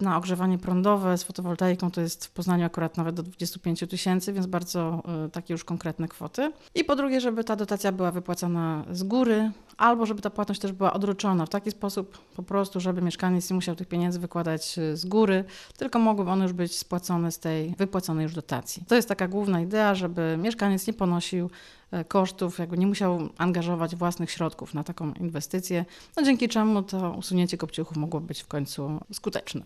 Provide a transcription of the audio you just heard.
Na ogrzewanie prądowe z fotowoltaiką to jest w Poznaniu akurat nawet do 25 tysięcy, więc bardzo y, takie już konkretne kwoty. I po drugie, żeby ta dotacja była wypłacana z góry, albo żeby ta płatność też była odroczona w taki sposób po prostu, żeby mieszkaniec nie musiał tych pieniędzy wykładać y, z góry, tylko mogłyby one już być spłacone z tej wypłaconej już dotacji. To jest taka główna idea, żeby mieszkaniec nie ponosił y, kosztów, jakby nie musiał angażować własnych środków na taką inwestycję, no dzięki czemu to usunięcie kopciuchów mogło być w końcu skuteczne.